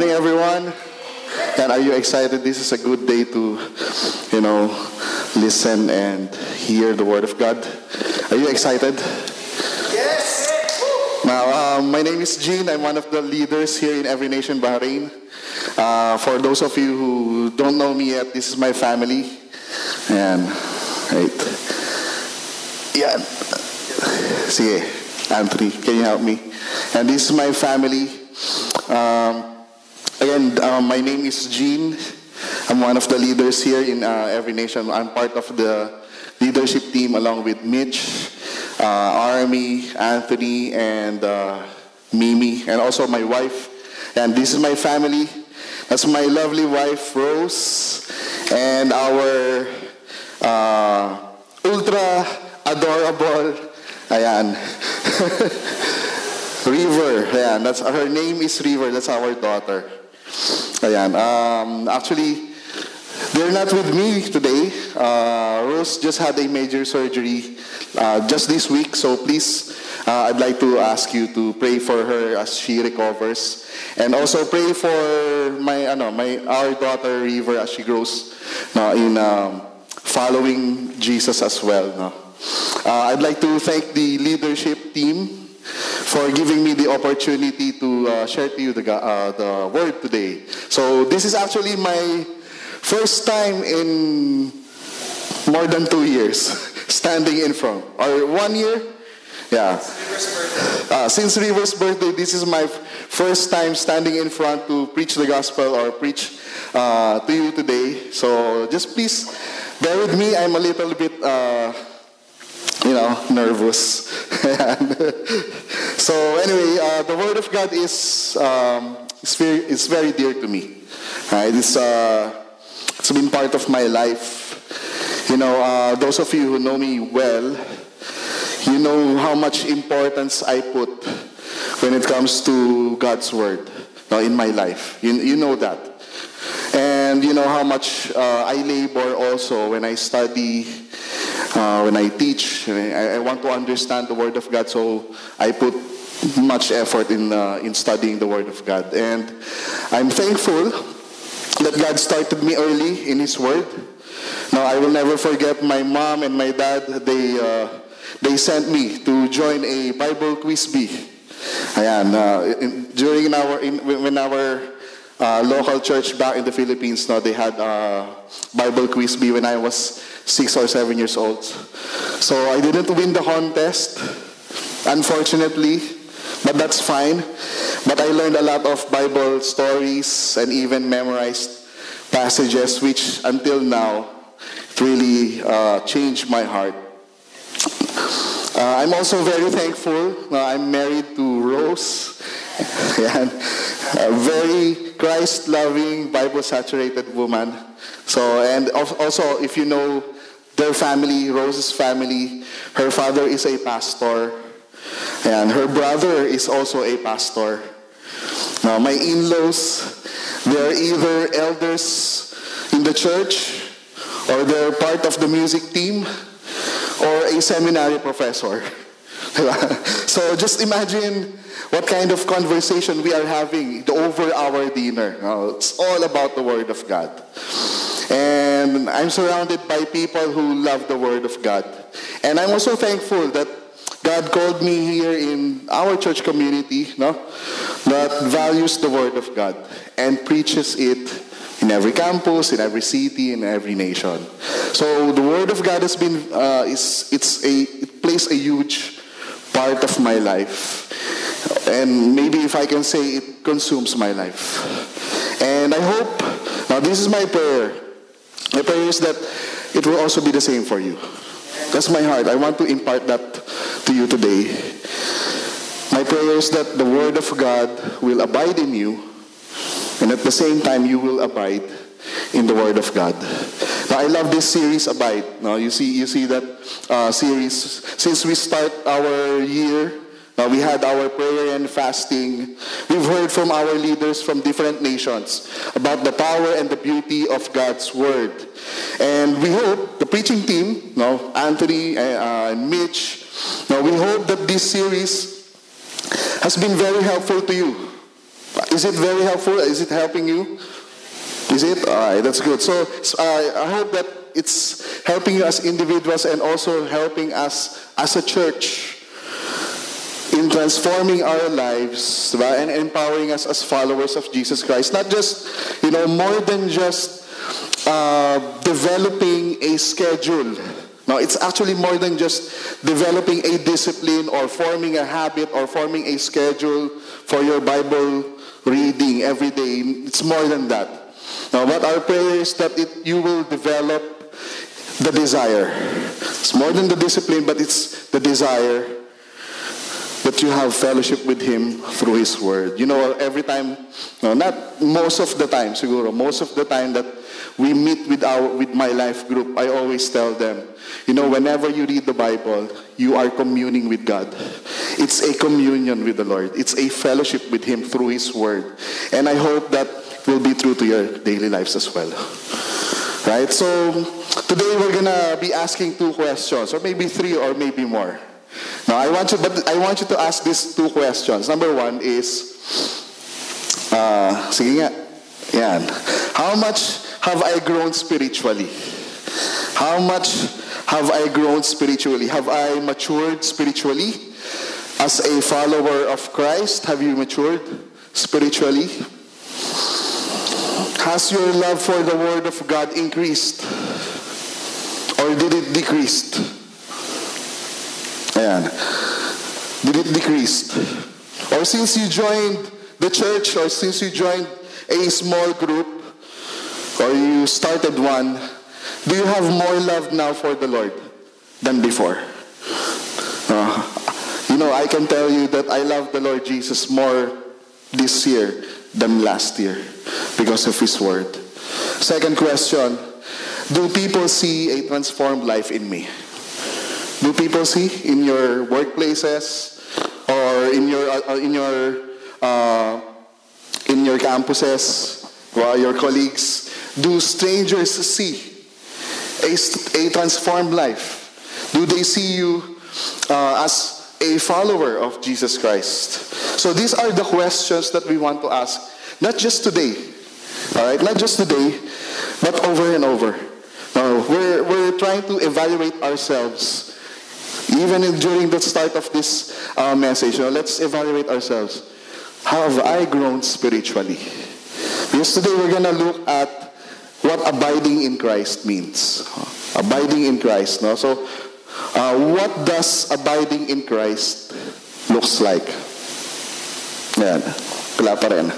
Morning, everyone. And are you excited? This is a good day to, you know, listen and hear the Word of God. Are you excited? Yes. Now, um, my name is Gene. I'm one of the leaders here in Every Nation Bahrain. Uh, for those of you who don't know me yet, this is my family. And, right. Yeah. Sige, Anthony, can you help me? And this is my family. Um, again, uh, my name is Gene. I'm one of the leaders here in uh, Every Nation. I'm part of the leadership team along with Mitch, uh, Army, Anthony, and uh, Mimi, and also my wife. And this is my family. That's my lovely wife, Rose, and our uh, ultra adorable, ayan, River. Ayan, that's her name is River. That's our daughter. Ayan. Um, actually, they're not with me today. Uh, Rose just had a major surgery uh, just this week, so please, uh, I'd like to ask you to pray for her as she recovers, and also pray for my, ano, my our daughter River as she grows, no, in um, following Jesus as well. No. Uh, I'd like to thank the leadership team for giving me the opportunity to uh, share to you the, uh, the word today. So this is actually my first time in more than two years standing in front. Or one year? Yeah. Uh, since River's birthday, this is my first time standing in front to preach the gospel or preach uh, to you today. So just please bear with me. I'm a little bit uh, you know, nervous. so anyway, uh, the Word of God is um, it's very very dear to me. Right? It's uh, it's been part of my life. You know, uh, those of you who know me well, you know how much importance I put when it comes to God's Word uh, in my life. You, you know that. And you know how much uh, I labor also when I study uh, when I teach, I, I, want to understand the Word of God, so I put much effort in, uh, in studying the Word of God. And I'm thankful that God started me early in His Word. Now, I will never forget my mom and my dad, they, uh, they sent me to join a Bible quiz bee. Ayan, uh, in, during our, in, when our uh, local church back in the Philippines, no, they had a Bible quiz bee when I was six or seven years old. So I didn't win the contest, unfortunately, but that's fine. But I learned a lot of Bible stories and even memorized passages, which until now really uh, changed my heart. Uh, I'm also very thankful. Uh, I'm married to Rose, and a very Christ-loving, Bible-saturated woman. So, and also, if you know their family, Rose's family, her father is a pastor, and her brother is also a pastor. Now, my in-laws, they're either elders in the church, or they're part of the music team, or a seminary professor. so just imagine what kind of conversation we are having over our dinner. it's all about the Word of God. And I'm surrounded by people who love the Word of God. And I'm also thankful that God called me here in our church community no, that values the Word of God and preaches it in every campus, in every city, in every nation. So the Word of God has been, uh, is, it's a, it plays a huge part of my life. And maybe if I can say it consumes my life. And I hope, now this is my prayer, my prayer is that it will also be the same for you. That's my heart. I want to impart that to you today. My prayer is that the Word of God will abide in you, and at the same time, you will abide in the Word of God. Now, I love this series, Abide. Now, you see, you see that uh, series since we start our year uh, we had our prayer and fasting. We've heard from our leaders from different nations about the power and the beauty of God's Word. And we hope, the preaching team, no, Anthony uh, and Mitch, now we hope that this series has been very helpful to you. Is it very helpful? Is it helping you? Is it? All right, that's good. So uh, I hope that it's helping you as individuals and also helping us as a church in transforming our lives and empowering us as followers of Jesus Christ. Not just, you know, more than just uh, developing a schedule. No, it's actually more than just developing a discipline or forming a habit or forming a schedule for your Bible reading every day. It's more than that. Now, what our prayer is that it, you will develop the desire. It's more than the discipline, but it's the desire that you have fellowship with Him through His Word. You know, every time, no, not most of the time, siguro, most of the time that we meet with our with my life group, I always tell them, you know, whenever you read the Bible, you are communing with God. It's a communion with the Lord. It's a fellowship with Him through His Word. And I hope that will be true to your daily lives as well. Right? So today we're gonna be asking two questions, or maybe three, or maybe more. Now I want you, but I want you to ask these two questions. Number one is, uh, sige nga, yan. How much have I grown spiritually? How much have I grown spiritually? Have I matured spiritually? As a follower of Christ, have you matured spiritually? Has your love for the Word of God increased? Or did it decrease? Ayan. Did it decrease? Or since you joined the church, or since you joined a small group, or you started one, do you have more love now for the Lord than before? Uh, you know, I can tell you that I love the Lord Jesus more this year than last year because of His Word. Second question Do people see a transformed life in me? Do people see in your workplaces or in your uh, in your uh, in your campuses, well, your colleagues? Do strangers see a, a transformed life? Do they see you uh, as a follower of Jesus Christ? So these are the questions that we want to ask, not just today, all right, not just today, but over and over. No, we're, we're trying to evaluate ourselves. Even in, during the start of this uh, message, you know, let's evaluate ourselves. How have I grown spiritually? Because today we're going to look at what abiding in Christ means. Abiding in Christ. No? So, uh, what does abiding in Christ looks like? Yan. Wala pa rin.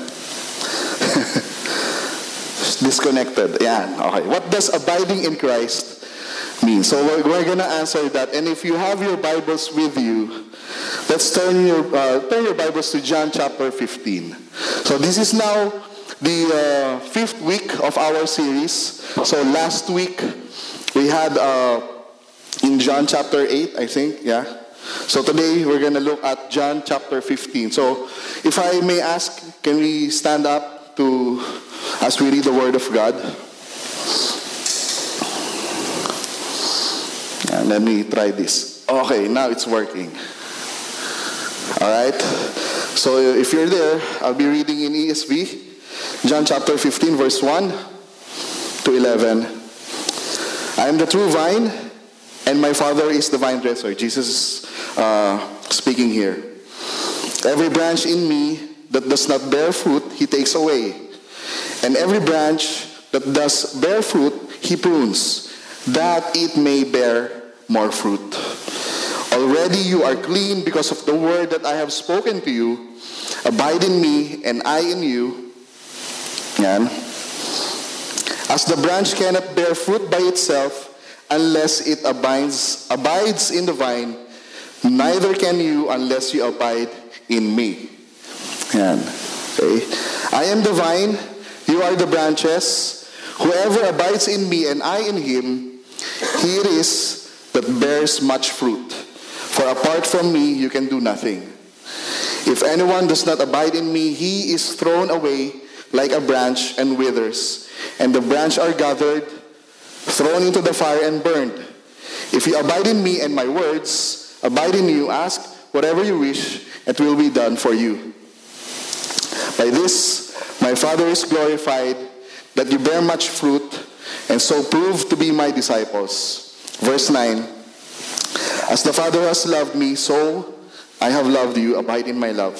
Disconnected. Yan. Okay. What does abiding in Christ mean? So we're, we're going to answer that. And if you have your Bibles with you, let's turn your, uh, turn your Bibles to John chapter 15. So this is now the uh, fifth week of our series. So last week we had uh, in John chapter 8, I think, yeah. So today we're going to look at John chapter 15. So if I may ask, can we stand up to as we read the word of God? Yeah, let me try this. Okay, now it's working. All right. So if you're there, I'll be reading in ESV. John chapter 15, verse 1 to 11. I am the true vine, and my Father is the vine dresser. Jesus is uh, speaking here. Every branch in me that does not bear fruit, he takes away. And every branch that does bear fruit, he prunes, that it may bear more fruit. Already you are clean because of the word that I have spoken to you. Abide in me, and I in you. Yan. As the branch cannot bear fruit by itself unless it abides, abides in the vine, neither can you unless you abide in me. Yan. Okay. I am the vine, you are the branches. Whoever abides in me and I in him, he it is that bears much fruit. For apart from me, you can do nothing. If anyone does not abide in me, he is thrown away like a branch and withers, and the branch are gathered, thrown into the fire and burned. If you abide in me and my words abide in you, ask whatever you wish, it will be done for you. By this, my Father is glorified, that you bear much fruit, and so prove to be my disciples. Verse 9 As the Father has loved me, so I have loved you. Abide in my love.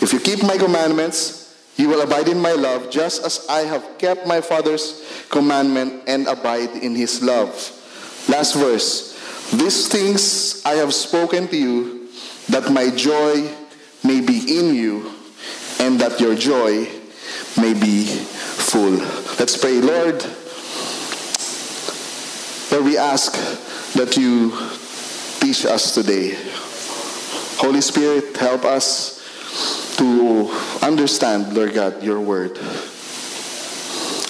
If you keep my commandments, you will abide in my love, just as I have kept my Father's commandment and abide in his love. Last verse. These things I have spoken to you, that my joy may be in you, and that your joy may be full. Let's pray, Lord. Lord, we ask that you teach us today. Holy Spirit, help us to understand, Lord God, your word.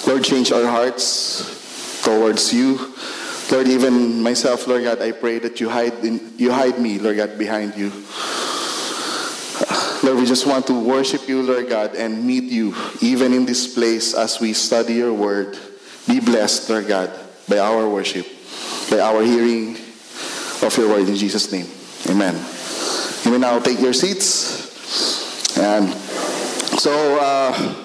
Lord, change our hearts towards you. Lord, even myself, Lord God, I pray that you hide in, you hide me, Lord God, behind you. Lord, we just want to worship you, Lord God, and meet you even in this place as we study your word. Be blessed, Lord God, by our worship, by our hearing of your word in Jesus' name. Amen. You may now take your seats. And so, uh,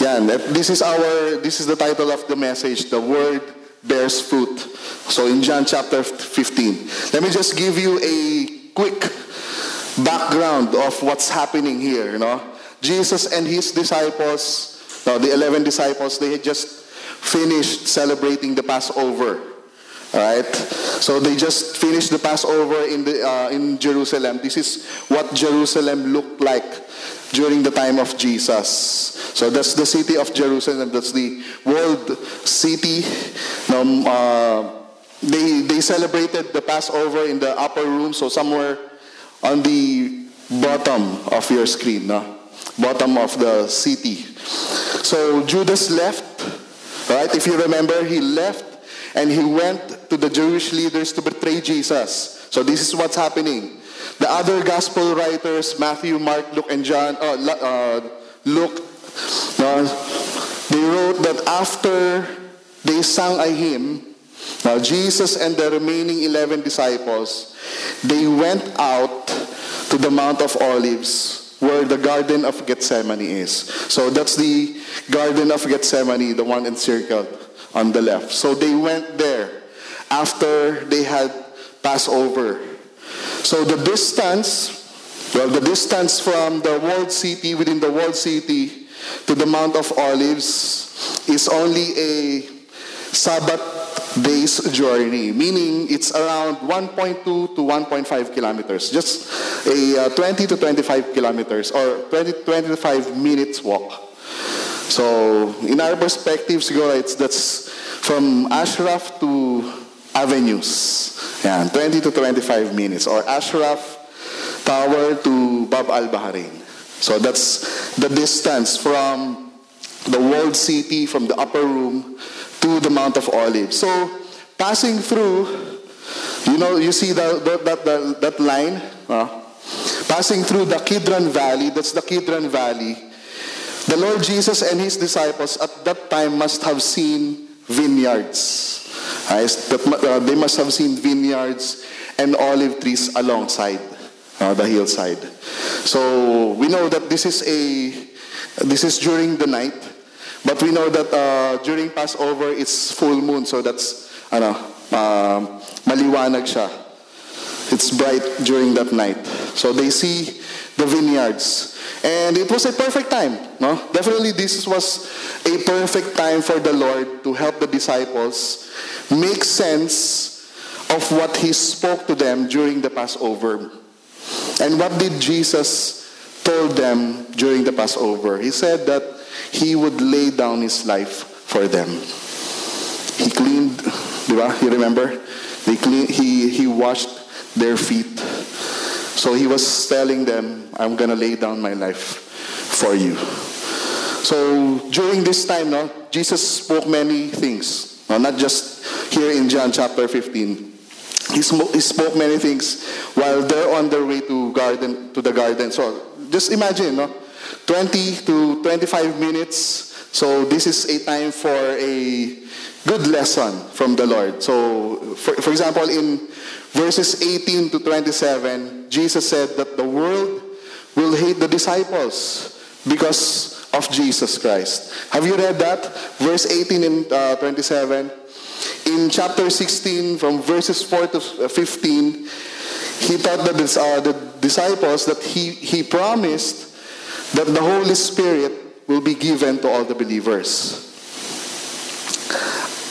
yeah, this is our, this is the title of the message, The Word Bears Fruit. So in John chapter 15. Let me just give you a quick background of what's happening here, you know. Jesus and his disciples, no, the 11 disciples, they had just finished celebrating the Passover. All right? So they just finished the Passover in, the, uh, in Jerusalem. This is what Jerusalem looked like during the time of Jesus. So that's the city of Jerusalem. That's the world city. Um, uh, they, they celebrated the Passover in the upper room, so somewhere on the bottom of your screen, no? bottom of the city. So Judas left, right? If you remember, he left and he went to the Jewish leaders to betray Jesus. So this is what's happening. The other gospel writers, Matthew, Mark, Luke, and John, uh, uh, Luke, uh, they wrote that after they sang a hymn, now Jesus and the remaining 11 disciples, they went out to the Mount of Olives where the Garden of Gethsemane is. So that's the Garden of Gethsemane, the one encircled on the left. So they went there after they had Passover. So the distance, well, the distance from the walled city, within the walled city, to the Mount of Olives is only a Sabbath day's journey, meaning it's around 1.2 to 1.5 kilometers, just a uh, 20 to 25 kilometers or 20 25 minutes walk. So in our perspective, siguro it's that's from Ashraf to Avenues. Yeah, 20 to 25 minutes. Or Ashraf Tower to Bab al Bahrain. So that's the distance from the walled city, from the upper room to the Mount of Olives. So passing through, you know, you see the, the, that, the, that line? Uh, passing through the Kidron Valley, that's the Kidron Valley. The Lord Jesus and his disciples at that time must have seen vineyards. Uh, they must have seen vineyards and olive trees alongside uh, the hillside. So we know that this is a this is during the night, but we know that uh, during Passover it's full moon, so that's ano, uh, maliwanag siya. It's bright during that night. So they see the vineyards. And it was a perfect time. No? Definitely this was a perfect time for the Lord to help the disciples make sense of what he spoke to them during the Passover. And what did Jesus told them during the Passover? He said that he would lay down his life for them. He cleaned, you remember? They clean, he, he washed their feet. So he was telling them, I'm going to lay down my life for you. So during this time, no, Jesus spoke many things. No, not just here in John chapter 15. He, sm- he spoke many things while they're on their way to garden to the garden. So just imagine, no? 20 to 25 minutes. So this is a time for a good lesson from the Lord. So for, for example, in verses 18 to 27, Jesus said that the world will hate the disciples because of Jesus Christ. Have you read that? Verse 18 and uh, 27. In chapter 16, from verses 4 to 15, he taught the, uh, the disciples that he, he promised that the Holy Spirit will be given to all the believers.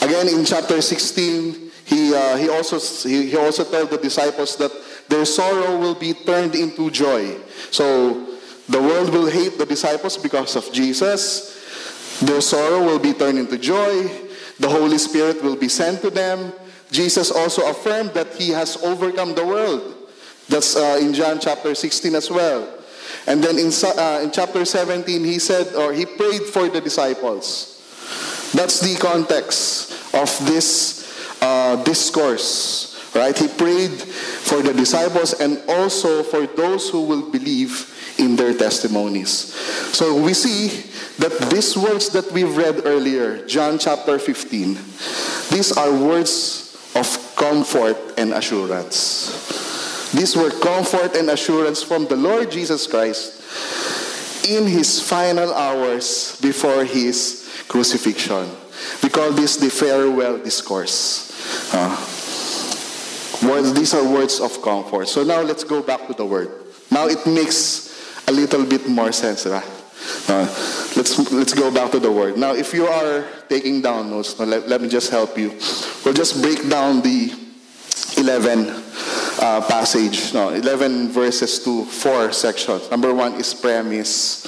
Again, in chapter 16, he, uh, he, also, he, he also told the disciples that their sorrow will be turned into joy. So the world will hate the disciples because of Jesus. Their sorrow will be turned into joy. The Holy Spirit will be sent to them. Jesus also affirmed that he has overcome the world. That's uh, in John chapter 16 as well. And then in, uh, in chapter 17, he said, or he prayed for the disciples. That's the context of this uh, discourse, right? He prayed for the disciples and also for those who will believe in their testimonies. So we see that these words that we've read earlier, John chapter 15, these are words of comfort and assurance. These were comfort and assurance from the Lord Jesus Christ in his final hours before his crucifixion. We call this the farewell discourse. Uh, words, these are words of comfort. So now let's go back to the word. Now it makes a little bit more sense, right? Uh, let's let's go back to the word. Now, if you are taking down notes, let, let me just help you. We'll just break down the 11 uh, passage, no, 11 verses to four sections. Number one is premise.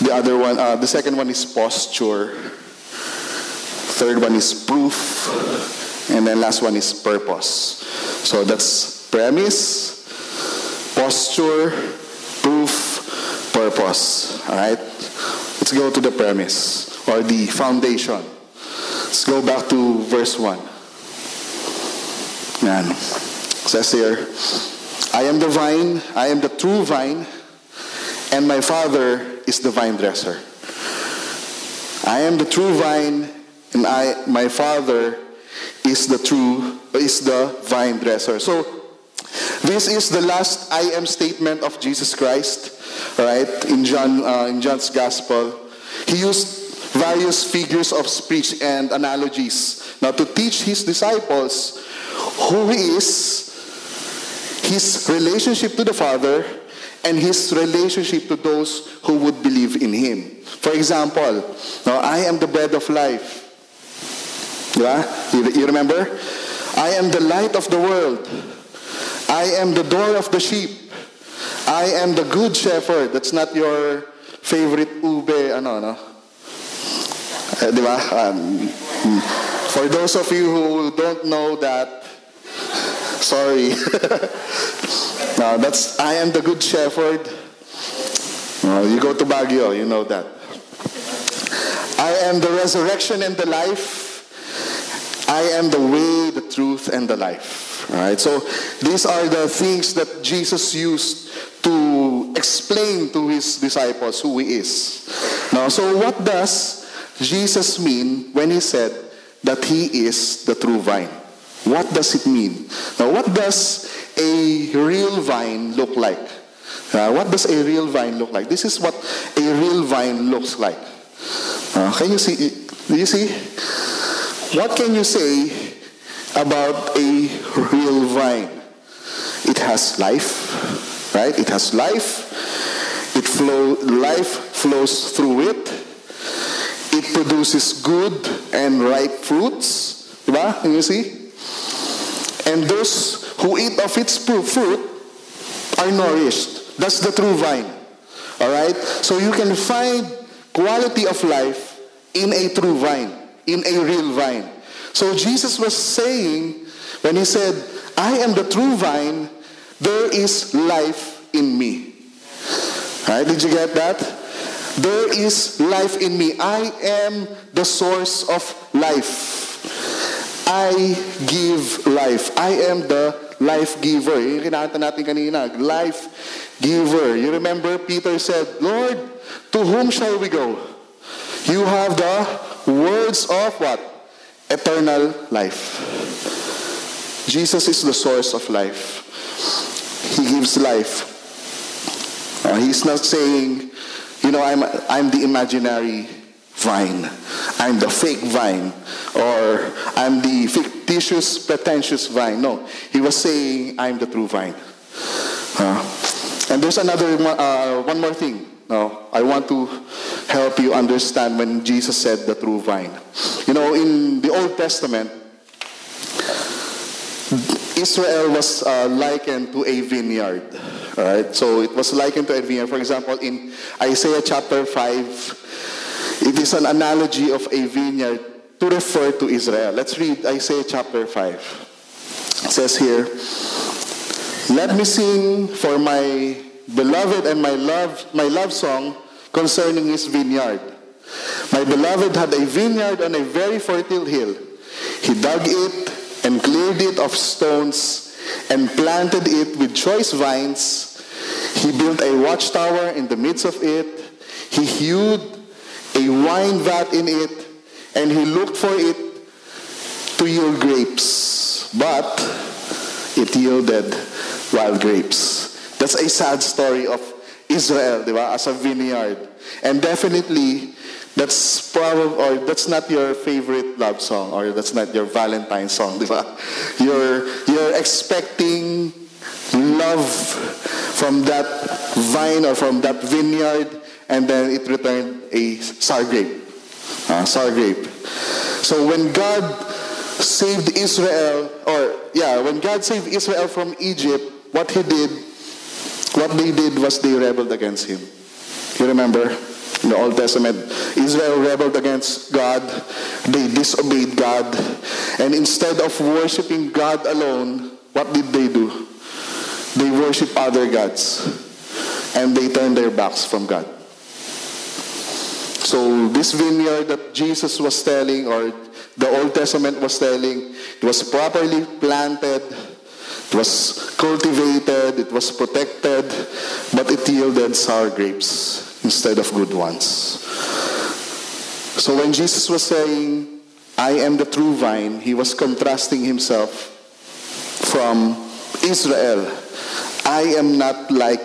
The other one, uh, the second one is posture. Third one is proof, and then last one is purpose. So that's premise, posture, proof, purpose. All right? Let's go to the premise or the foundation. Let's go back to verse 1. Man, says here, I am the vine, I am the true vine, and my father is the vine dresser. I am the true vine, and I, my father is the true, is the vine dresser. So this is the last I am statement of Jesus Christ, right? In John, uh, in John's Gospel, he used various figures of speech and analogies now to teach his disciples who he is, his relationship to the Father, and his relationship to those who would believe in him. For example, now I am the bread of life. Yeah? You, you remember? I am the light of the world. I am the door of the sheep. I am the good shepherd. That's not your favorite ube, ano, no? Uh? Um, for those of you who don't know that, sorry. no, that's, I am the good shepherd. You go to Baguio, you know that. I am the resurrection and the life. I am the way, the truth, and the life. Right? So these are the things that Jesus used to explain to his disciples who he is. Now, so what does Jesus mean when he said that he is the true vine? What does it mean? Now, what does a real vine look like? Uh, what does a real vine look like? This is what a real vine looks like. Uh, can you see? Do you see? What can you say about a real vine. It has life, right? It has life. It flow, life flows through it. It produces good and ripe fruits. Diba? You see? And those who eat of its fruit are nourished. That's the true vine. All right? So you can find quality of life in a true vine, in a real vine. So Jesus was saying, when he said, I am the true vine, there is life in me. Right? Did you get that? There is life in me. I am the source of life. I give life. I am the life giver. Natin kanina, life giver. You remember Peter said, Lord, to whom shall we go? You have the words of what? Eternal life. Jesus is the source of life. He gives life. Uh, he's not saying you know, I'm, I'm the imaginary vine. I'm the fake vine. Or I'm the fictitious, pretentious vine. No, he was saying, I'm the true vine. Uh, and there's another, uh, one more thing. No, I want to help you understand when Jesus said the true vine. You know, in the Old Testament, Israel was uh, likened to a vineyard. All right, so it was likened to a vineyard. For example, in Isaiah chapter 5, it is an analogy of a vineyard to refer to Israel. Let's read Isaiah chapter 5. It says here, Let me sing for my beloved and my love, my love song concerning his vineyard. My beloved had a vineyard on a very fertile hill. He dug it and cleared it of stones and planted it with choice vines. He built a watchtower in the midst of it. He hewed a wine vat in it, and he looked for it to yield grapes. But it yielded wild grapes. That's a sad story of Israel, diba? as a vineyard. And definitely, that's probably, or that's not your favorite love song, or that's not your Valentine song, di ba? You're, you're expecting love from that vine or from that vineyard, and then it returned a sour grape. Uh, sour grape. So when God saved Israel, or yeah, when God saved Israel from Egypt, what he did, what they did was they rebelled against him. You remember? In the Old Testament, Israel rebelled against God. They disobeyed God. And instead of worshiping God alone, what did they do? They worship other gods. And they turned their backs from God. So this vineyard that Jesus was telling, or the Old Testament was telling, it was properly planted, it was cultivated, it was protected, but it yielded sour grapes instead of good ones. So when Jesus was saying, I am the true vine, he was contrasting himself from Israel. I am not like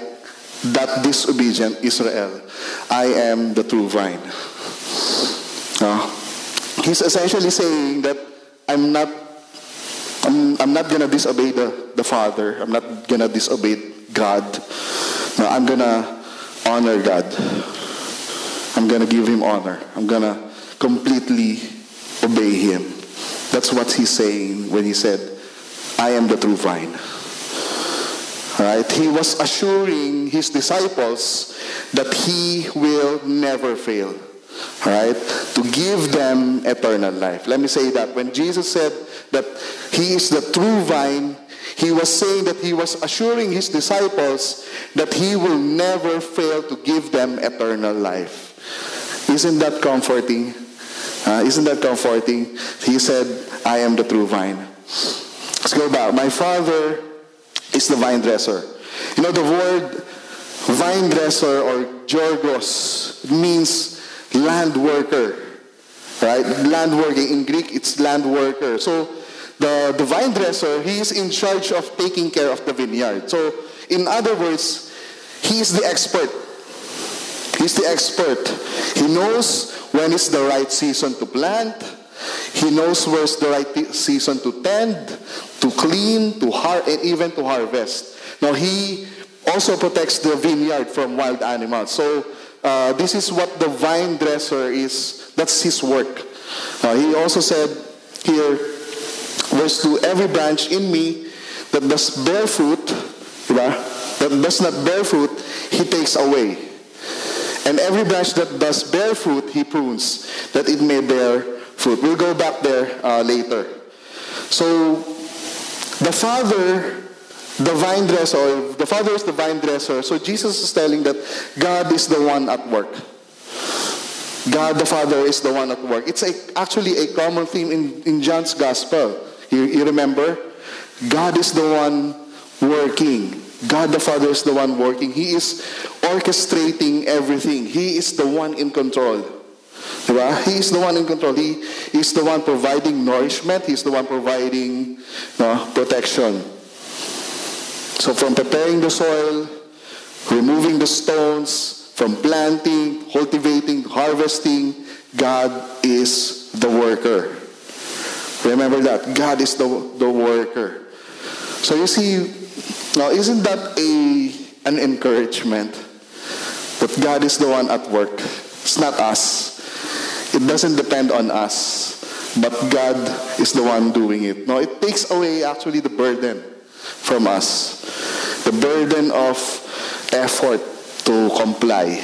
that disobedient Israel. I am the true vine. Uh, he's essentially saying that I'm not I'm, I'm not gonna disobey the, the Father. I'm not gonna disobey God. No, I'm gonna honor God. I'm to give him honor. I'm to completely obey him. That's what he's saying when he said, I am the true vine. Right? He was assuring his disciples that he will never fail. Right? To give them eternal life. Let me say that. When Jesus said that he is the true vine, he was saying that he was assuring his disciples that he will never fail to give them eternal life. Isn't that comforting? Uh, isn't that comforting? He said, I am the true vine. Let's go back. My father is the vine dresser. You know, the word vine dresser or georgos means land worker. Right? Land working. In Greek, it's land worker. So the, the vine dresser, he is in charge of taking care of the vineyard. So, in other words, he is the expert. He's the expert. He knows when is the right season to plant. He knows where's the right season to tend, to clean, to har- and even to harvest. Now, he also protects the vineyard from wild animals. So, uh, this is what the vine dresser is. That's his work. Uh, he also said here, Verse 2, every branch in me that does bear fruit, that does not bear fruit, he takes away. And every branch that does bear fruit, he prunes, that it may bear fruit. We'll go back there uh, later. So, the Father, the vine dresser, the Father is the vine dresser. So, Jesus is telling that God is the one at work. God the Father is the one at work. It's a, actually a common theme in, in John's Gospel. You, you remember? God is the one working. God the Father is the one working. He is orchestrating everything. He is the one in control. Diba? He is the one in control. He is the one providing nourishment. He is the one providing no, protection. So from preparing the soil, removing the stones, from planting, cultivating, harvesting, God is the worker. Remember that. God is the, the worker. So you see, now isn't that a an encouragement? That God is the one at work. It's not us. It doesn't depend on us. But God is the one doing it. No, it takes away actually the burden from us. The burden of effort to comply.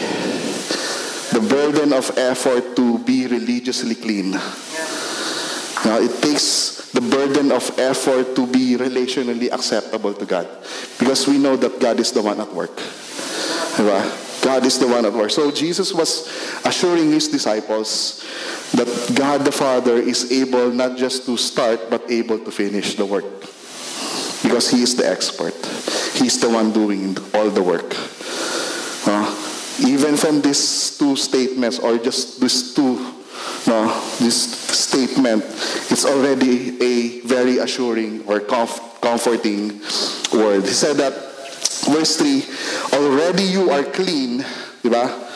The burden of effort to be religiously clean. Now, it takes the burden of effort to be relationally acceptable to God. Because we know that God is the one at work. Diba? God is the one at work. So Jesus was assuring his disciples that God the Father is able not just to start, but able to finish the work. Because he is the expert. He's the one doing all the work. Uh, even from these two statements, or just these two, no, this statement, it's already a very assuring or comf- comforting word. He said that, verse 3, already you are clean, diba?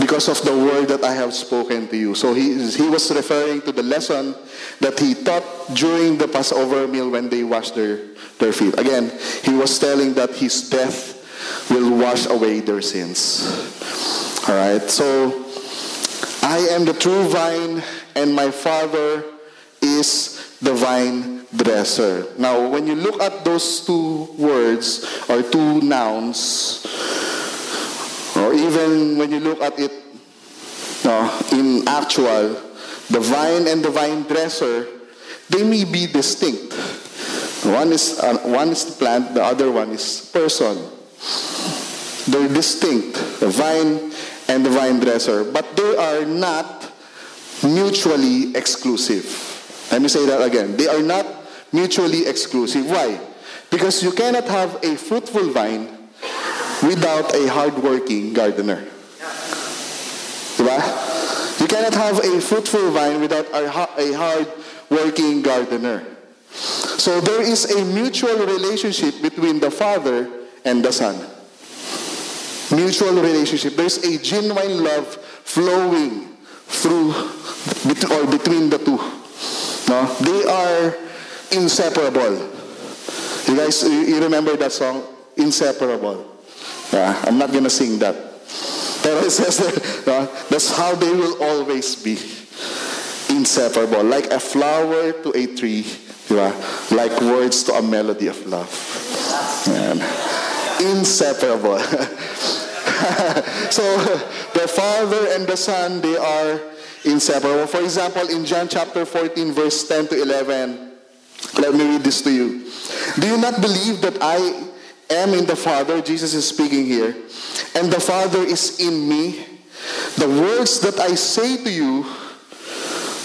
because of the word that I have spoken to you. So he, he was referring to the lesson that he taught during the Passover meal when they washed their, their feet. Again, he was telling that his death will wash away their sins. All right, so I am the true vine, and my Father is the vine dresser. Now, when you look at those two words or two nouns, or even when you look at it no, in actual, the vine and the vine dresser, they may be distinct. One is, uh, one is the plant, the other one is person. They're distinct, the vine and the vine dresser, but they are not mutually exclusive. Let me say that again. They are not mutually exclusive. Why? Because you cannot have a fruitful vine without a hardworking gardener. Diba? You cannot have a fruitful vine without a hard-working gardener. So there is a mutual relationship between the Father and the Son. Mutual relationship. There's a genuine love flowing through or between the two. No? They are inseparable. You guys, you remember that song? Inseparable. Yeah, I'm not to sing that. But it says that uh, that's how they will always be. Inseparable. Like a flower to a tree. Diba? Like words to a melody of love. Man. Inseparable. so the Father and the Son, they are inseparable. For example, in John chapter 14, verse 10 to 11, let me read this to you. Do you not believe that I am in the Father, Jesus is speaking here, and the Father is in me, the words that I say to you,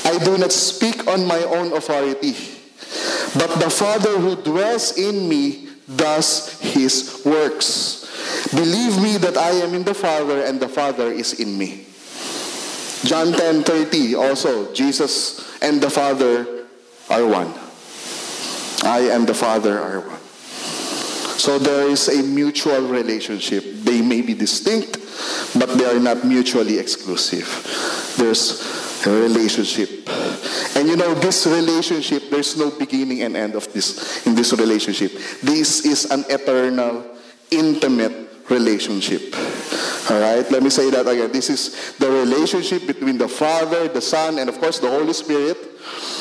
I do not speak on my own authority, but the Father who dwells in me does his works. Believe me that I am in the Father and the Father is in me. John 10 30 also, Jesus and the Father are one. I and the Father are one. So there is a mutual relationship. They may be distinct, but they are not mutually exclusive. There's a relationship. And you know, this relationship, there's no beginning and end of this in this relationship. This is an eternal, intimate relationship. All right, let me say that again. This is the relationship between the Father, the Son, and of course the Holy Spirit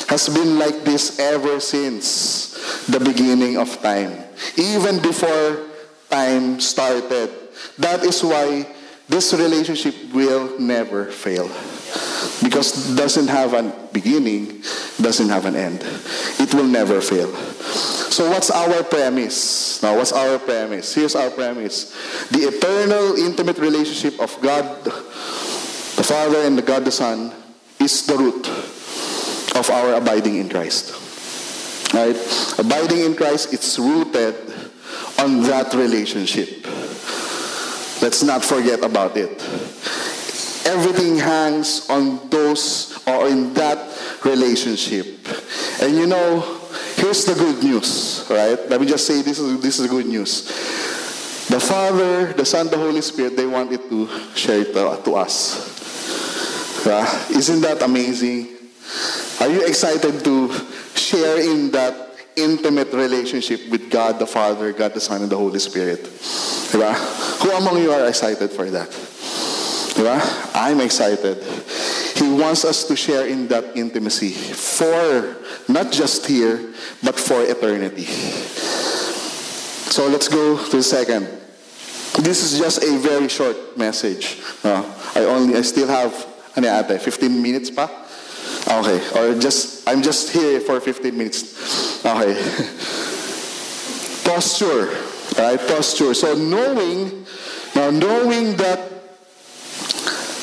has been like this ever since the beginning of time. Even before time started. That is why this relationship will never fail. Because doesn't have a beginning, doesn't have an end. It will never fail. So what's our premise? Now, what's our premise? Here's our premise. The eternal, intimate relationship of God, the Father, and the God the Son is the root of our abiding in Christ. Right? Abiding in Christ, it's rooted on that relationship. Let's not forget about it. Everything hangs on those or in that relationship. And you know, here's the good news, right? Let me just say this is this is good news. The Father, the Son, the Holy Spirit, they wanted to share it to, to us. Yeah? Isn't that amazing? Are you excited to share in that intimate relationship with God the Father, God the Son, and the Holy Spirit? Who among you are excited for that? I'm excited. He wants us to share in that intimacy for not just here, but for eternity. So let's go to the second. This is just a very short message. Uh, I only, I still have, ano ate, 15 minutes pa? Okay, or just, I'm just here for 15 minutes. Okay. posture, right? Posture. So knowing, now knowing that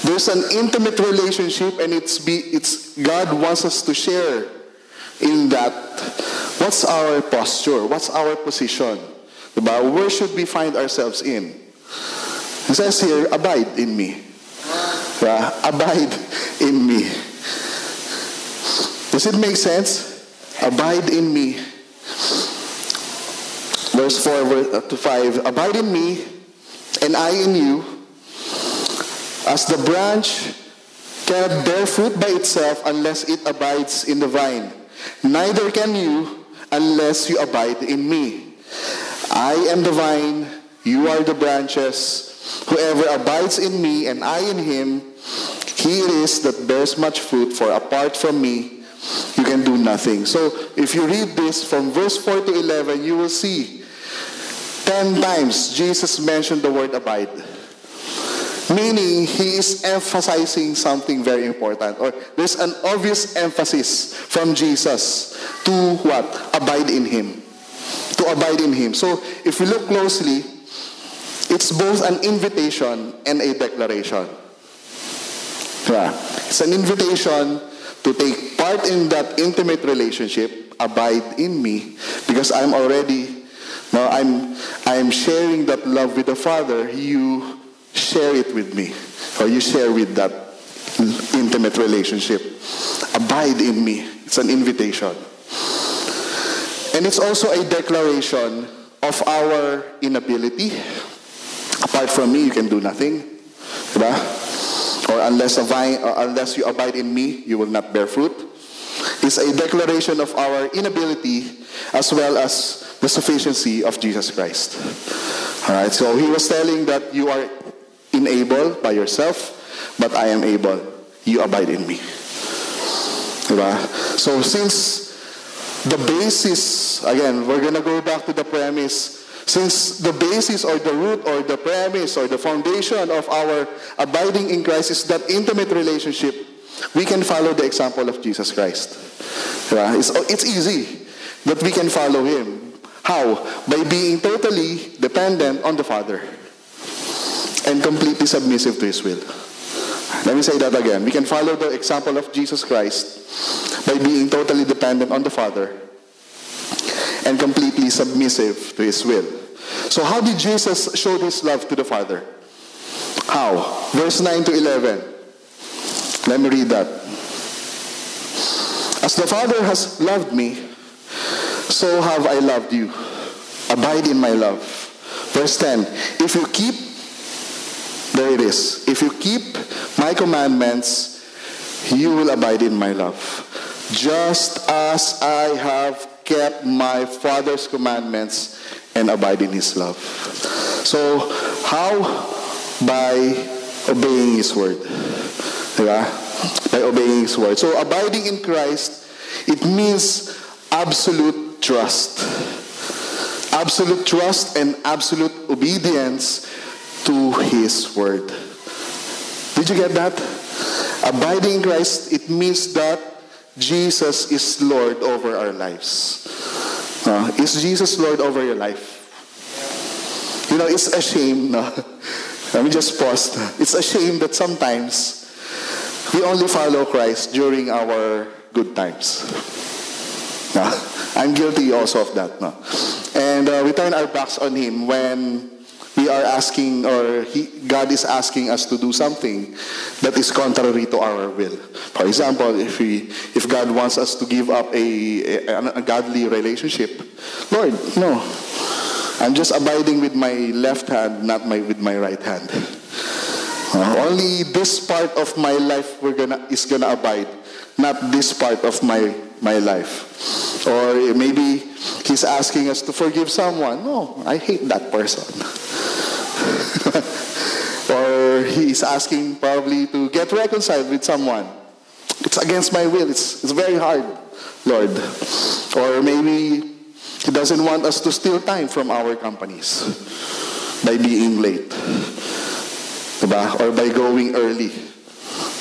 there's an intimate relationship and it's be, it's God wants us to share in that. What's our posture? What's our position? Where should we find ourselves in? It says here, abide in me. Yeah, abide in me. Does it make sense? Abide in me. Verse 4 uh, to 5. Abide in me, and I in you. As the branch cannot bear fruit by itself unless it abides in the vine, neither can you unless you abide in me. I am the vine, you are the branches. Whoever abides in me and I in him, he it is that bears much fruit, for apart from me, you can do nothing. So if you read this from verse 4 to 11, you will see 10 times Jesus mentioned the word abide. Meaning, he is emphasizing something very important. Or there's an obvious emphasis from Jesus to what? Abide in him. To abide in him. So if we look closely, it's both an invitation and a declaration. Yeah. It's an invitation to take part in that intimate relationship, abide in me, because I'm already, no, I'm, I'm sharing that love with the Father. You share it with me, or you share with that intimate relationship. Abide in me. It's an invitation. And it's also a declaration of our inability Apart from me, you can do nothing. Or unless, vine, or unless you abide in me, you will not bear fruit. It's a declaration of our inability as well as the sufficiency of Jesus Christ. All right, so he was telling that you are unable by yourself, but I am able. You abide in me. Diba? So since the basis, again, we're to go back to the premise since the basis or the root or the premise or the foundation of our abiding in Christ is that intimate relationship, we can follow the example of Jesus Christ. It's, it's easy that we can follow Him. How? By being totally dependent on the Father and completely submissive to His will. Let me say that again. We can follow the example of Jesus Christ by being totally dependent on the Father and completely submissive to his will. So how did Jesus show his love to the Father? How? Verse 9 to 11. Let me read that. As the Father has loved me, so have I loved you. Abide in my love. Verse 10. If you keep, there it is. If you keep my commandments, you will abide in my love. Just as I have kept my Father's commandments and abide in His love. So, how? By obeying His word. Diba? By obeying His word. So, abiding in Christ, it means absolute trust. Absolute trust and absolute obedience to His word. Did you get that? Abiding in Christ, it means that Jesus is Lord over our lives. Uh, is Jesus Lord over your life? You know, it's a shame. No? Let me just pause. It's a shame that sometimes we only follow Christ during our good times. I'm guilty also of that. No? And uh, we turn our backs on Him when we are asking or he, God is asking us to do something that is contrary to our will. For example, if we if God wants us to give up a, a, a godly relationship, Lord, no. I'm just abiding with my left hand, not my, with my right hand. Uh, only this part of my life we're gonna, is gonna abide, not this part of my, my life. Or maybe he's asking us to forgive someone. No, I hate that person. or he's asking probably to get reconciled with someone. It's against my will. It's, it's very hard, Lord. Or maybe he doesn't want us to steal time from our companies by being late. Diba? Or by going early.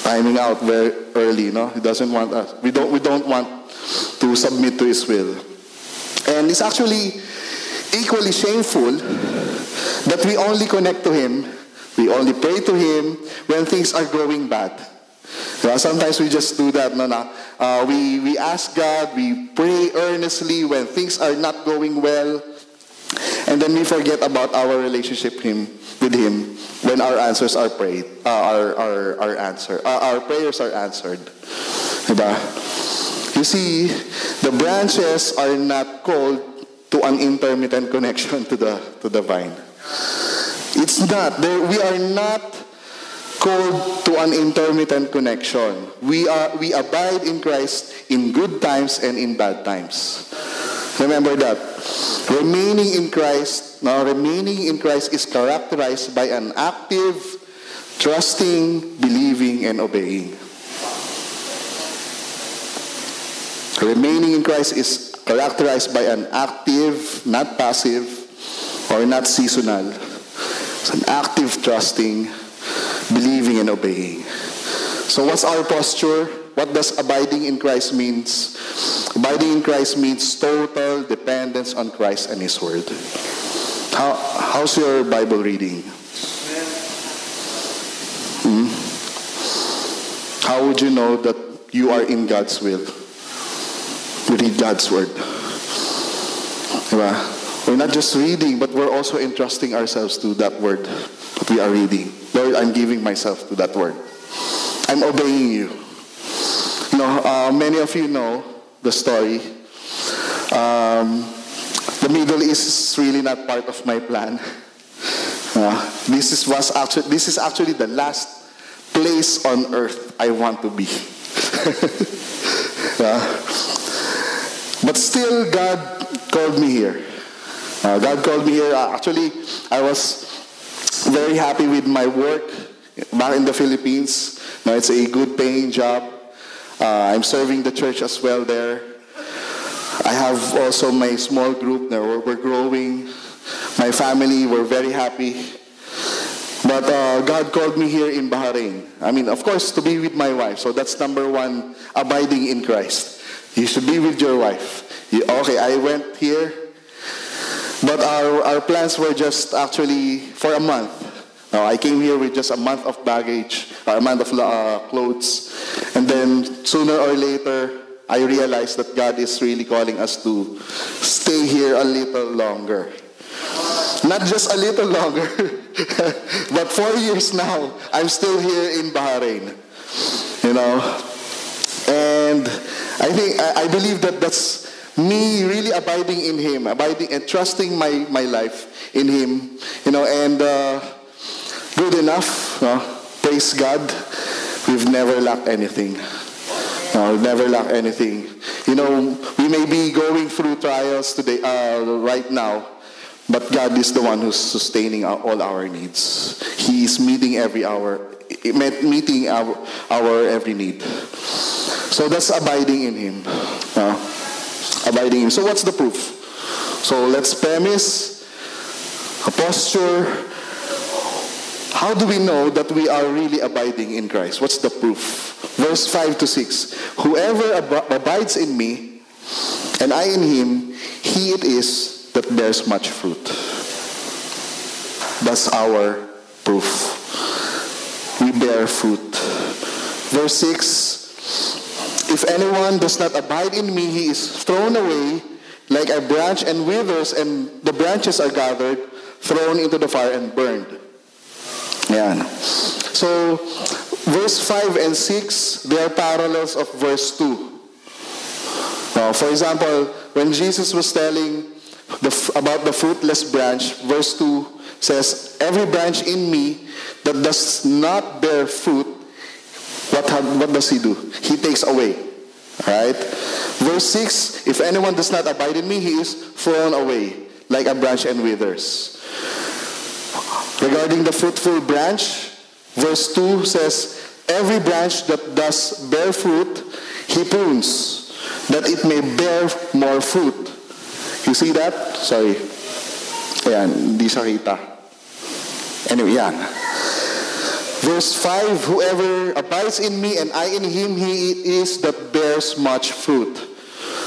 Timing out very early, no? He doesn't want us. We don't, we don't want to submit to His will. And it's actually equally shameful that we only connect to Him, we only pray to Him when things are going bad. Sometimes we just do that. No, no. Uh, we, we ask God, we pray earnestly when things are not going well, and then we forget about our relationship him, with Him when our answers are prayed, uh, our, our, our, answer, uh, our prayers are answered. You see, the branches are not called to an intermittent connection to the, to the vine. It's not. we are not called to an intermittent connection. We, are, we abide in Christ in good times and in bad times. Remember that. Remaining in Christ, now remaining in Christ is characterized by an active, trusting, believing, and obeying. Remaining in Christ is characterized by an active, not passive, or not seasonal. It's an active trusting, believing and obeying. So what's our posture? What does abiding in Christ means? Abiding in Christ means total dependence on Christ and His Word. How, how's your Bible reading? Hmm? How would you know that you are in God's will? You read God's Word. Diba? We're not just reading, but we're also entrusting ourselves to that Word that we are reading. Lord, I'm giving myself to that word. I'm obeying you. You know, uh, many of you know the story. Um, the Middle East is really not part of my plan. Uh, this is was actually this is actually the last place on earth I want to be. uh, but still, God called me here. Uh, God called me here. Uh, actually, I was very happy with my work back in the Philippines. Now it's a good paying job. Uh, I'm serving the church as well there. I have also my small group now. We're, growing. My family, we're very happy. But uh, God called me here in Bahrain. I mean, of course, to be with my wife. So that's number one, abiding in Christ. You should be with your wife. You, okay, I went here but our, our plans were just actually for a month. Now, I came here with just a month of baggage, a month of uh, clothes. And then sooner or later, I realized that God is really calling us to stay here a little longer. Not just a little longer, but four years now, I'm still here in Bahrain. You know? And I think, I, I believe that that's me really abiding in Him, abiding and trusting my, my life in Him, you know, and uh, good enough, no? praise God, we've never lacked anything. No, we've never lacked anything. You know, we may be going through trials today, uh, right now, but God is the one who's sustaining all our needs. He is meeting every hour, meeting our, our every need. So that's abiding in Him. Uh, abiding in Him. So what's the proof? So let's premise a posture. How do we know that we are really abiding in Christ? What's the proof? Verse 5 to 6. Whoever ab- abides in me, and I in him, he it is that bears much fruit. That's our proof. We bear fruit. Verse 6 if anyone does not abide in me, he is thrown away like a branch and withers, and the branches are gathered, thrown into the fire and burned. Yan. So, verse 5 and 6, they are parallels of verse 2. Now, for example, when Jesus was telling, the, about the fruitless branch, verse 2 says, Every branch in me that does not bear fruit, what, what does he do? He takes away. Right? Verse 6 If anyone does not abide in me, he is thrown away like a branch and withers. Regarding the fruitful branch, verse 2 says, Every branch that does bear fruit, he prunes, that it may bear more fruit. You see that? Sorry. Ayan, hindi siya kita. Anyway, yan. Verse 5, Whoever abides in me and I in him, he it is that bears much fruit.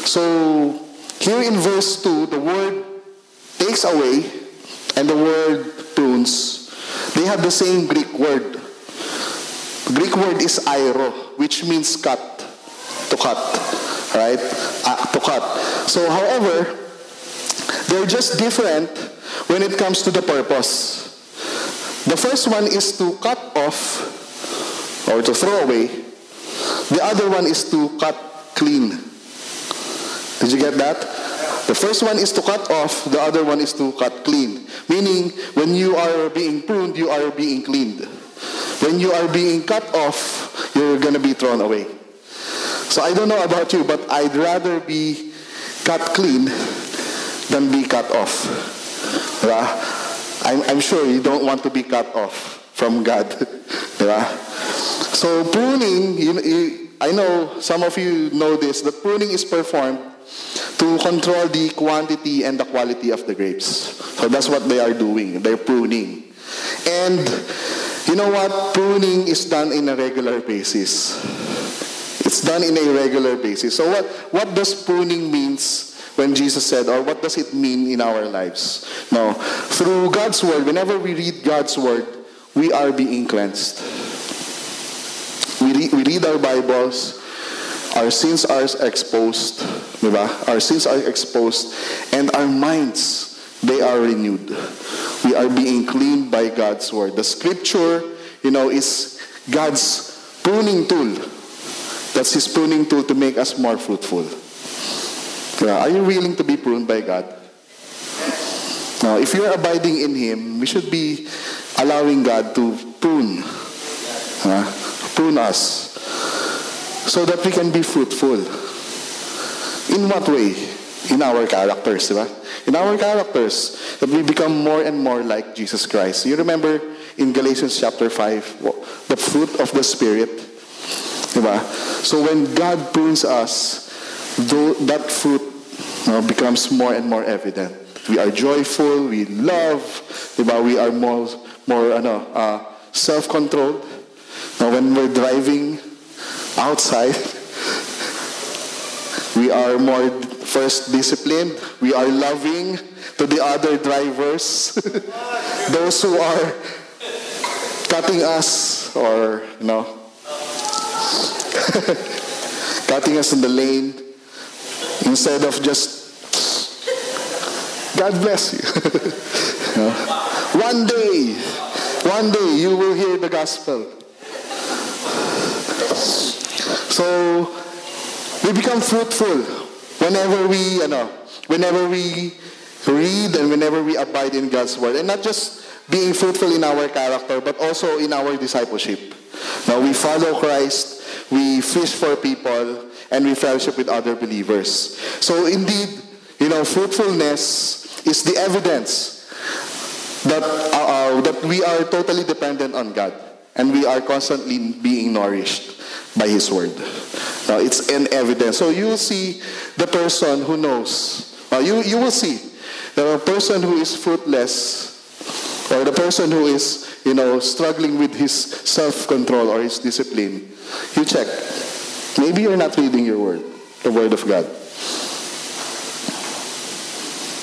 So, here in verse 2, the word takes away and the word prunes, they have the same Greek word. Greek word is airo, which means cut, to cut, right? Uh, to cut. So, however, they're just different when it comes to the purpose. The first one is to cut off or to throw away. The other one is to cut clean. Did you get that? The first one is to cut off, the other one is to cut clean. Meaning, when you are being pruned, you are being cleaned. When you are being cut off, you're going to be thrown away. So I don't know about you, but I'd rather be cut clean than be cut off. I'm, I'm sure you don't want to be cut off from God. So pruning, you, you, I know some of you know this, that pruning is performed to control the quantity and the quality of the grapes. So that's what they are doing. They're pruning. And you know what? Pruning is done in a regular basis. It's done in a regular basis. So what, what does pruning means when Jesus said, or what does it mean in our lives? No. Through God's word, whenever we read God's word, we are being cleansed. We read, we read our Bibles, our sins are exposed, diba? Our sins are exposed, and our minds, they are renewed. We are being cleaned by God's word. The scripture, you know, is God's pruning tool. That's his pruning tool to make us more fruitful. Are you willing to be pruned by God? Now, if you're abiding in Him, we should be allowing God to prune, uh, prune us, so that we can be fruitful. In what way? In our characters, right? In our characters, that we become more and more like Jesus Christ. You remember in Galatians chapter 5, the fruit of the Spirit? So when God prunes us, that fruit becomes more and more evident. We are joyful, we love, diba? we are more, more ano, uh, self-controlled. Now, when we're driving outside, we are more first disciplined, we are loving to the other drivers, those who are cutting us or, you know, cutting us in the lane instead of just God bless you. One day, one day you will hear the gospel. So we become fruitful whenever we, you know, whenever we read and whenever we abide in God's word, and not just being fruitful in our character, but also in our discipleship. Now we follow Christ, we fish for people, and we fellowship with other believers. So indeed, you know, fruitfulness is the evidence that, uh, uh, that we are totally dependent on God and we are constantly being nourished by His Word. Now, it's an evidence. So you will see the person who knows. Uh, you, you will see the person who is fruitless or the person who is, you know, struggling with his self-control or his discipline. You check. Maybe you're not reading your word, the word of God.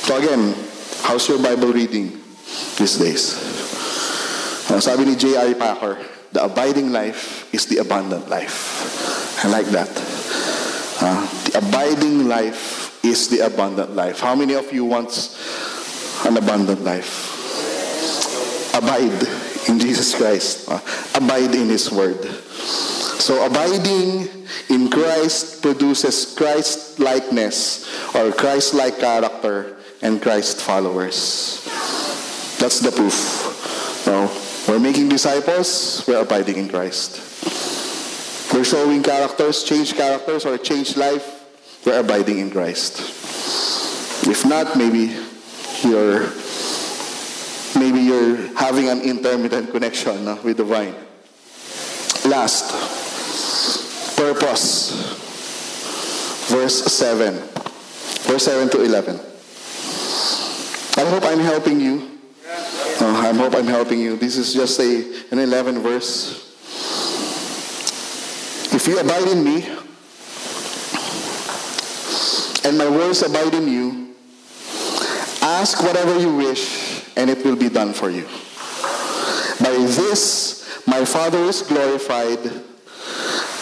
So again, how's your Bible reading these days? Uh, sabi ni J.I. Packer, the abiding life is the abundant life. I like that. Uh, the abiding life is the abundant life. How many of you wants an abundant life? Abide in Jesus Christ. Uh, abide in His Word. So abiding in Christ produces Christ likeness or Christ like character and Christ followers. That's the proof. No, we're making disciples, we're abiding in Christ. We're showing characters, change characters, or change life, we're abiding in Christ. If not, maybe you're maybe you're having an intermittent connection no, with the vine. Last, purpose. Verse 7. Verse 7 to 11. I hope I'm helping you. Uh, I hope I'm helping you. This is just a, an 11 verse. If you abide in me, and my words abide in you, ask whatever you wish, and it will be done for you. By this, my Father is glorified,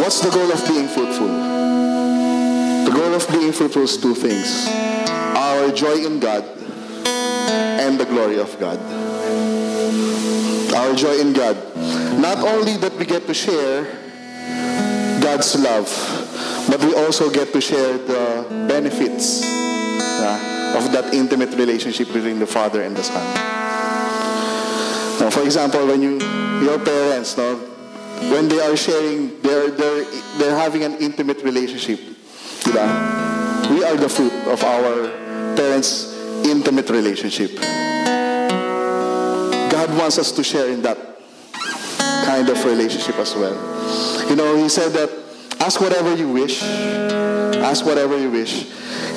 What's the goal of being fruitful? The goal of being fruitful is two things our joy in God and the glory of God. Our joy in God. Not only that we get to share God's love, but we also get to share the benefits uh, of that intimate relationship between the Father and the Son. Now, for example, when you, your parents, no, when they are sharing, they're, they're, they're having an intimate relationship. Diba? We are the fruit of our parents' intimate relationship. God wants us to share in that kind of relationship as well. You know, He said that ask whatever you wish. Ask whatever you wish.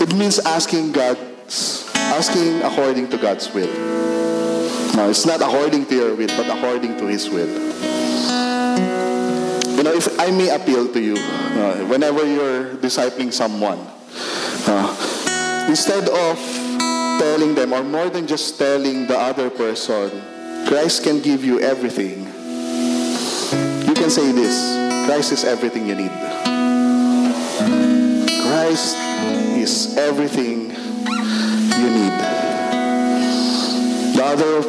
It means asking God, asking according to God's will. No, it's not according to your will, but according to His will. I may appeal to you, uh, whenever you're discipling someone, uh, instead of telling them, or more than just telling the other person, Christ can give you everything. You can say this Christ is everything you need. Christ is everything you need. The other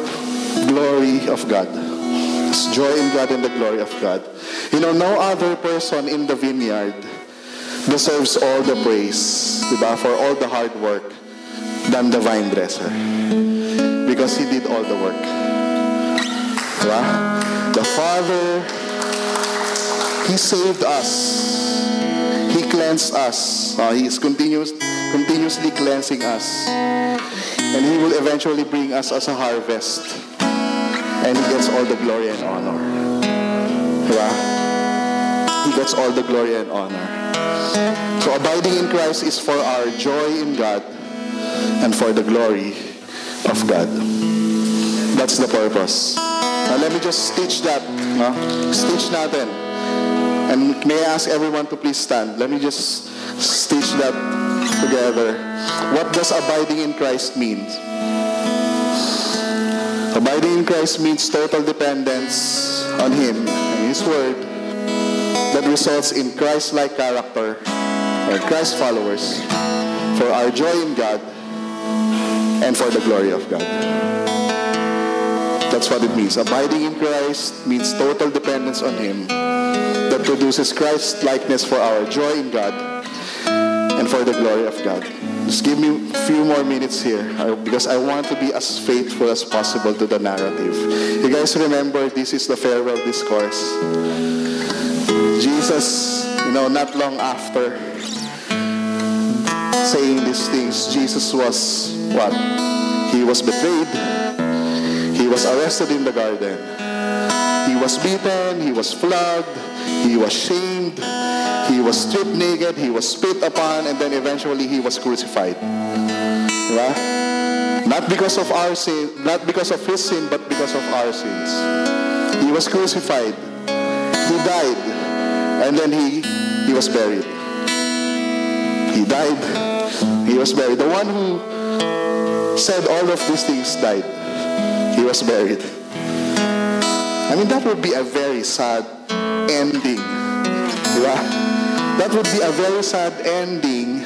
glory of God joy in God and the glory of God. You know, no other person in the vineyard deserves all the praise, diba, for all the hard work than the vine dresser. Because he did all the work. Diba? The Father, He saved us. He cleansed us. Uh, he is continuous, continuously cleansing us. And He will eventually bring us as a harvest. And He gets all the glory and honor. Diba? He gets all the glory and honor. So abiding in Christ is for our joy in God and for the glory of God. That's the purpose. Now let me just stitch that. No? Stitch natin. And may I ask everyone to please stand. Let me just stitch that together. What does abiding in Christ mean? Abiding in Christ means total dependence on Him and His Word that results in Christ-like character or Christ followers for our joy in God and for the glory of God. That's what it means. Abiding in Christ means total dependence on Him that produces Christ likeness for our joy in God and for the glory of God. Just give me a few more minutes here because I want to be as faithful as possible to the narrative. You guys remember this is the farewell discourse. Jesus, you know, not long after saying these things, Jesus was what? He was betrayed. He was arrested in the garden. He was beaten. He was flogged. He was shamed. He was stripped naked. He was spit upon. And then eventually he was crucified. Not because of our sin, not because of his sin, but because of our sins. He was crucified. He died. And then he, he was buried. He died. He was buried. The one who said all of these things, died. He was buried. I mean, that would be a very sad ending. Diba? That would be a very sad ending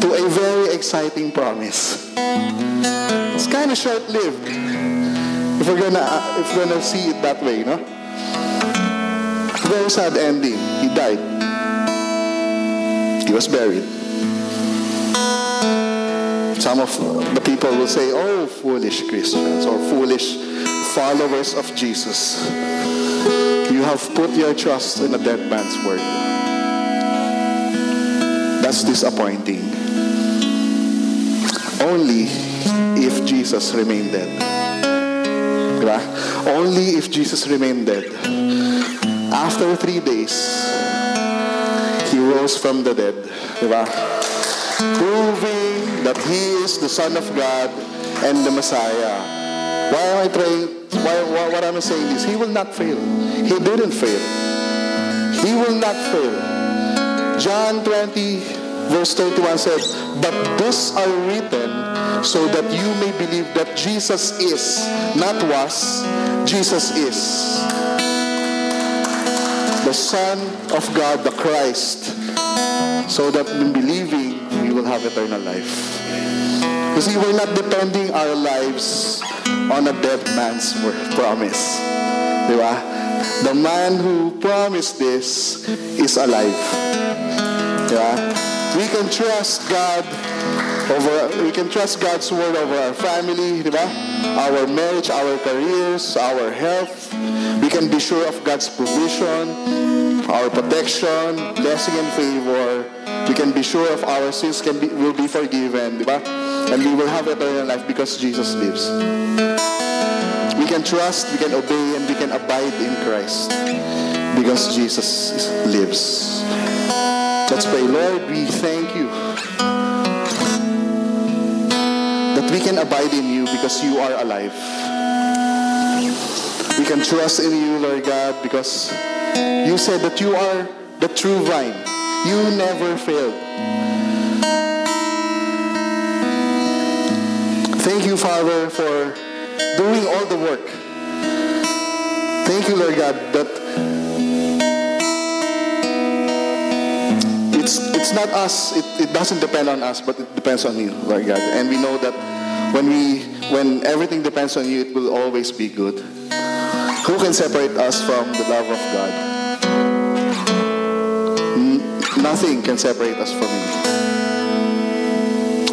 to a very exciting promise. It's kind of short-lived. If we're gonna, uh, if we're gonna see it that way, no? Very sad ending. He died. He was buried. Some of the people will say, oh, foolish Christians or foolish followers of Jesus. You have put your trust in a dead man's word. That's disappointing. Only if Jesus remained dead. Diba? Only if Jesus remained dead. After three days, he rose from the dead. Diba? Proving that he is the Son of God and the Messiah. Why am I trying, why, why, what am I saying is, He will not fail. He didn't fail. He will not fail. John 20, verse 21 says, But these are written so that you may believe that Jesus is, not was, Jesus is. The Son of God, the Christ, so that in believing, we will have eternal life. You see, we're not depending our lives on a dead man's promise. Diba? The man who promised this is alive. Diba? We can trust God over, we can trust God's word over our family, diba? our marriage, our careers, our health. We can be sure of God's provision, our protection, blessing and favor. We can be sure of our sins can be, will be forgiven, diba? And we will have eternal life because Jesus lives. We can trust, we can obey, and we can abide in Christ because Jesus lives. Let's pray. Lord, we thank you that we can abide in you because you are alive. We can trust in you, Lord God, because you said that you are the true vine. You never failed. Thank you, Father, for doing all the work. Thank you, Lord God, that it's it's not us, it, it doesn't depend on us, but it depends on you, Lord God. And we know that when we when everything depends on you, it will always be good. Who can separate us from the love of God? Nothing can separate us from you.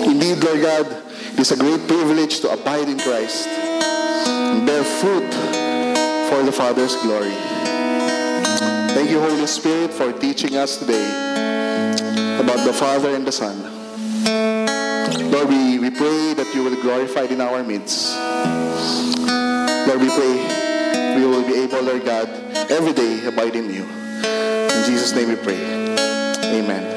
Indeed, Lord God, it is a great privilege to abide in Christ and bear fruit for the Father's glory. Thank you, Holy Spirit, for teaching us today about the Father and the Son. Lord, we, we pray that you will be glorified in our midst. Lord, we pray we will be able, Lord God, every day abide in you. In Jesus' name we pray. Amen.